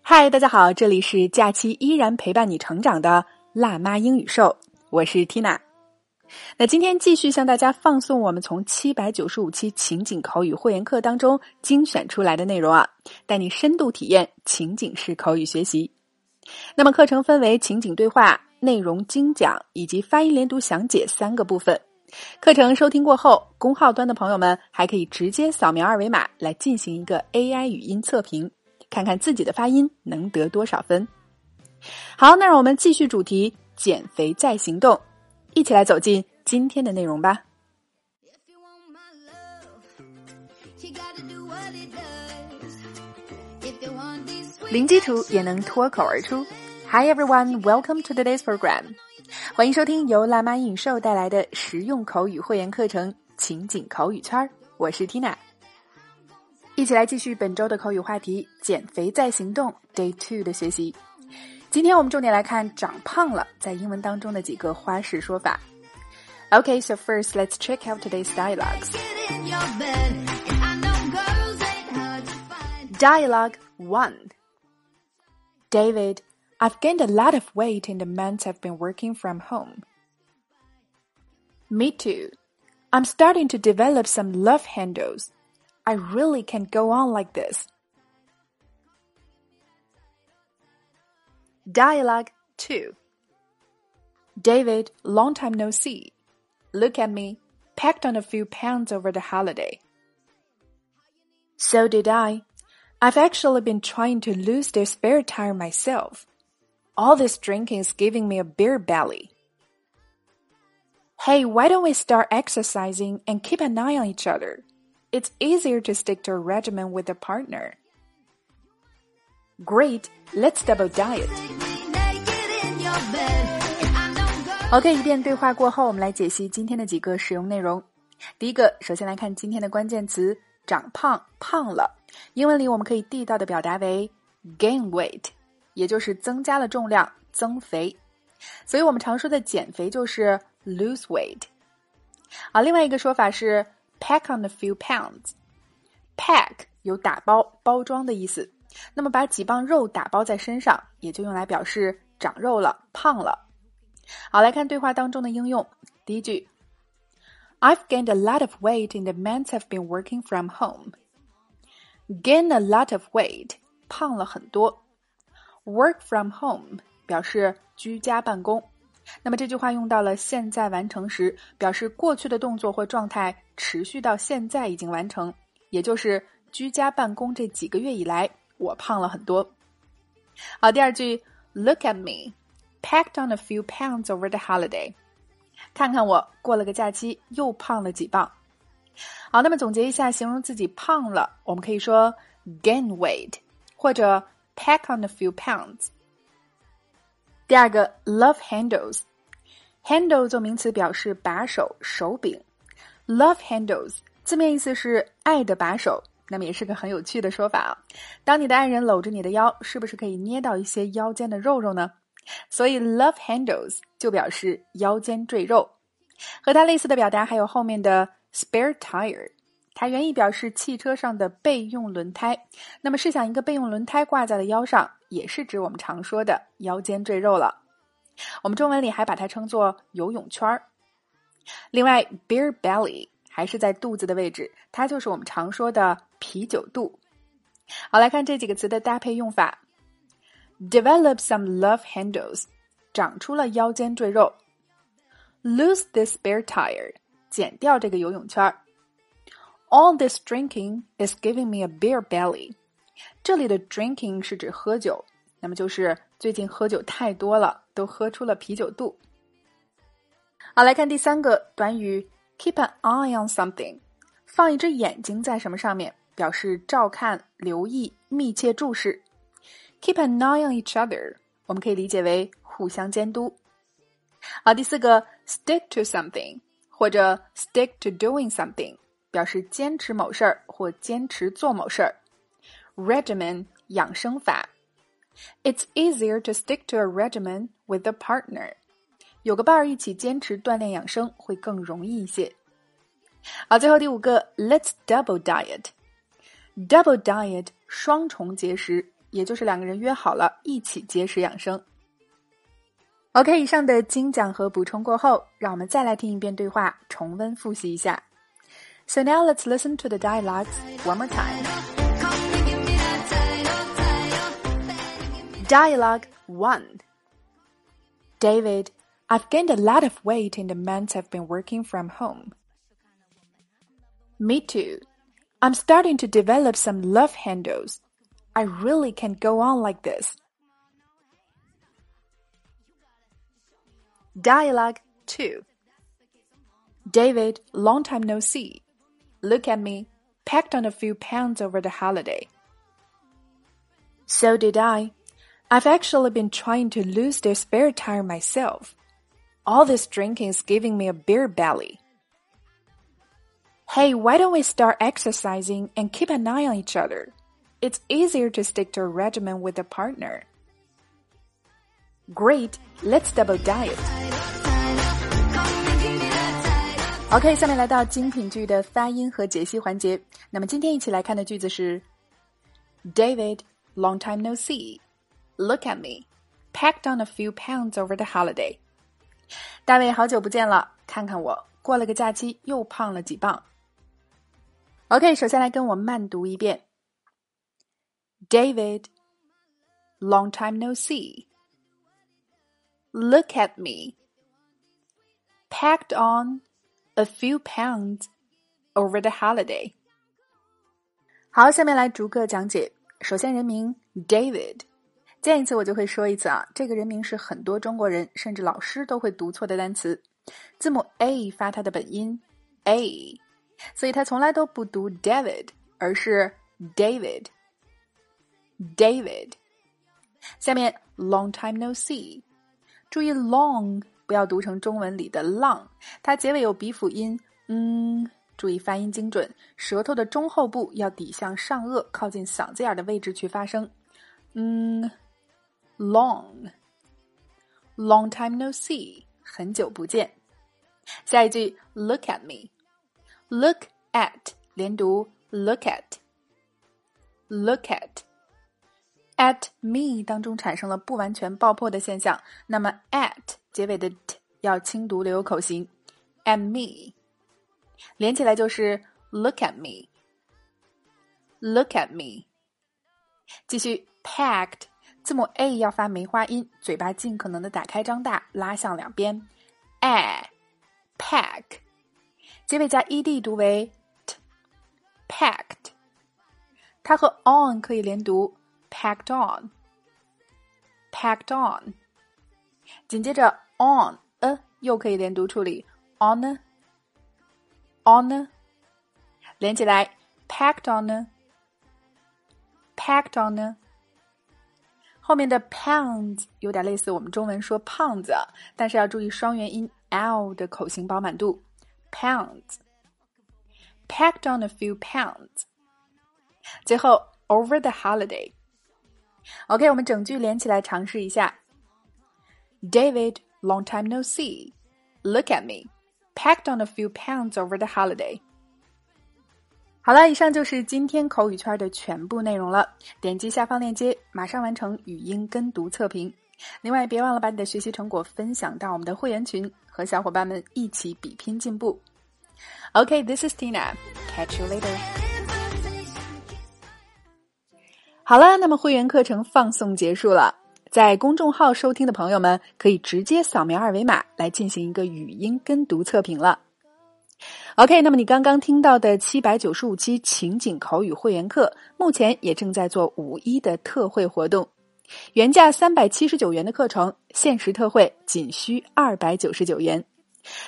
嗨，大家好，这里是假期依然陪伴你成长的辣妈英语秀，我是 Tina。那今天继续向大家放送我们从七百九十五期情景口语会员课当中精选出来的内容啊，带你深度体验情景式口语学习。那么课程分为情景对话、内容精讲以及发音连读详解三个部分。课程收听过后，公号端的朋友们还可以直接扫描二维码来进行一个 AI 语音测评，看看自己的发音能得多少分。好，那让我们继续主题：减肥再行动，一起来走进今天的内容吧。零基础也能脱口而出。Hi everyone, welcome to today's program. 欢迎收听由辣妈影兽带来的实用口语会员课程《情景口语圈》，我是 Tina，一起来继续本周的口语话题“减肥在行动 ”Day Two 的学习。今天我们重点来看“长胖了”在英文当中的几个花式说法。Okay, so first, let's check out today's dialogues. Dialogue one. David I've gained a lot of weight in the months I've been working from home. Me too. I'm starting to develop some love handles. I really can't go on like this. Dialogue 2 David, long time no see. Look at me, packed on a few pounds over the holiday. So did I. I've actually been trying to lose their spare tire myself. All this drinking is giving me a beer belly. Hey, why don't we start exercising and keep an eye on each other? It's easier to stick to a regimen with a partner. Great, let's double diet. Take me naked in your bed. And I know girls OK，一遍对话过后，我们来解析今天的几个使用内容。第一个，首先来看今天的关键词“长胖”，胖了。英文里我们可以地道的表达为 gain weight， 也就是增加了重量，增肥。所以我们常说的减肥就是 lose weight。啊，另外一个说法是 pack on a few pounds。pack 有打包、包装的意思，那么把几磅肉打包在身上，也就用来表示长肉了、胖了。好，来看对话当中的应用。第一句，I've gained a lot of weight in the months I've been working from home. Gain a lot of weight，胖了很多。Work from home 表示居家办公。那么这句话用到了现在完成时，表示过去的动作或状态持续到现在已经完成，也就是居家办公这几个月以来，我胖了很多。好，第二句，Look at me。packed on a few pounds over the holiday。看看我过了个假期又胖了几磅。好，那么总结一下，形容自己胖了，我们可以说 gain weight，或者 pack on a few pounds。第二个 love handles，handle 做名词表示把手、手柄。love handles 字面意思是爱的把手，那么也是个很有趣的说法。当你的爱人搂着你的腰，是不是可以捏到一些腰间的肉肉呢？所以 love handles 就表示腰间赘肉，和它类似的表达还有后面的 spare tire，它原意表示汽车上的备用轮胎。那么试想一个备用轮胎挂在了腰上，也是指我们常说的腰间赘肉了。我们中文里还把它称作游泳圈儿。另外，beer belly 还是在肚子的位置，它就是我们常说的啤酒肚。好，来看这几个词的搭配用法。Develop some love handles，长出了腰间赘肉。Lose this spare tire，减掉这个游泳圈儿。All this drinking is giving me a beer belly。这里的 drinking 是指喝酒，那么就是最近喝酒太多了，都喝出了啤酒肚。好，来看第三个短语 keep an eye on something，放一只眼睛在什么上面，表示照看、留意、密切注视。Keep an eye on each other，我们可以理解为互相监督。好，第四个 stick to something 或者 stick to doing something，表示坚持某事儿或坚持做某事儿。Regimen 养生法，It's easier to stick to a regimen with a partner。有个伴儿一起坚持锻炼养生会更容易一些。好，最后第五个，Let's double diet。double diet 双重节食，也就是两个人约好了一起节食养生。OK，以上的精讲和补充过后，让我们再来听一遍对话，重温复习一下。So now let's listen to the dialogues one more time. Dialogue 1 David, I've gained a lot of weight in the months I've been working from home. Me too. I'm starting to develop some love handles. I really can't go on like this. Dialogue 2 David, long time no see. Look at me, packed on a few pounds over the holiday. So did I. I've actually been trying to lose this spare tire myself. All this drinking is giving me a beer belly. Hey, why don't we start exercising and keep an eye on each other? It's easier to stick to a regimen with a partner. Great, let's double diet. OK，下面来到精品句的发音和解析环节。那么今天一起来看的句子是：David, long time no see. Look at me, packed on a few pounds over the holiday. 大卫，好久不见了，看看我，过了个假期又胖了几磅。OK，首先来跟我慢读一遍。David, long time no see. Look at me, packed on a few pounds over the holiday. 好，下面来逐个讲解。首先，人名 David，见一次我就会说一次啊。这个人名是很多中国人甚至老师都会读错的单词。字母 A 发它的本音 A，所以它从来都不读 David，而是 David。David。下面 Long time no see，注意 long 不要读成中文里的浪，它结尾有鼻辅音，嗯，注意发音精准，舌头的中后部要抵向上颚，靠近嗓子眼的位置去发声，嗯，long，long time no see，很久不见。下一句，Look at me，Look at 连读，Look at，Look at。At me 当中产生了不完全爆破的现象，那么 at 结尾的 t 要轻读留有口型，at me 连起来就是 look at me，look at me。继续 packed 字母 a 要发梅花音，嘴巴尽可能的打开张大，拉向两边，a packed 结尾加 ed 读为 t packed，它和 on 可以连读。packed on, packed on。紧接着 on 呃又可以连读处理 on on 连起来 packed on packed on 后面的 pounds 有点类似我们中文说胖子，但是要注意双元音 l 的口型饱满度 pounds packed on a few pounds。最后 over the holiday。 OK，我们整句连起来尝试一下。David, long time no see. Look at me, packed on a few pounds over the holiday. 好了，以上就是今天口语圈的全部内容了。点击下方链接，马上完成语音跟读测评。另外，别忘了把你的学习成果分享到我们的会员群，和小伙伴们一起比拼进步。OK，this is Tina. Catch you later. 好了，那么会员课程放送结束了。在公众号收听的朋友们，可以直接扫描二维码来进行一个语音跟读测评了。OK，那么你刚刚听到的七百九十五期情景口语会员课，目前也正在做五一的特惠活动，原价三百七十九元的课程，限时特惠仅需二百九十九元。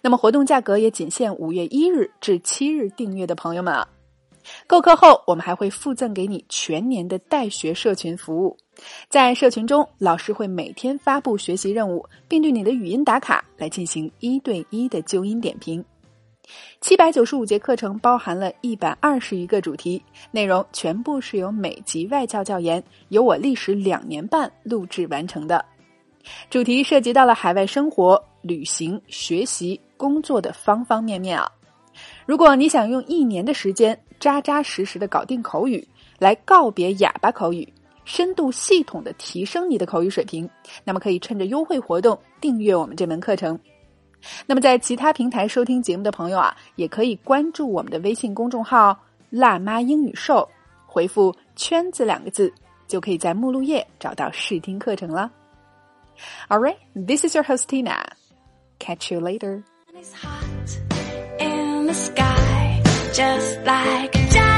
那么活动价格也仅限五月一日至七日订阅的朋友们啊。购课后，我们还会附赠给你全年的带学社群服务。在社群中，老师会每天发布学习任务，并对你的语音打卡来进行一对一的纠音点评。七百九十五节课程包含了一百二十余个主题，内容全部是由美籍外教教研，由我历时两年半录制完成的。主题涉及到了海外生活、旅行、学习、工作的方方面面啊！如果你想用一年的时间，扎扎实实的搞定口语，来告别哑巴口语，深度系统的提升你的口语水平，那么可以趁着优惠活动订阅我们这门课程。那么在其他平台收听节目的朋友啊，也可以关注我们的微信公众号“辣妈英语秀”，回复“圈子”两个字，就可以在目录页找到试听课程了。All right, this is your host Tina. Catch you later. Just like a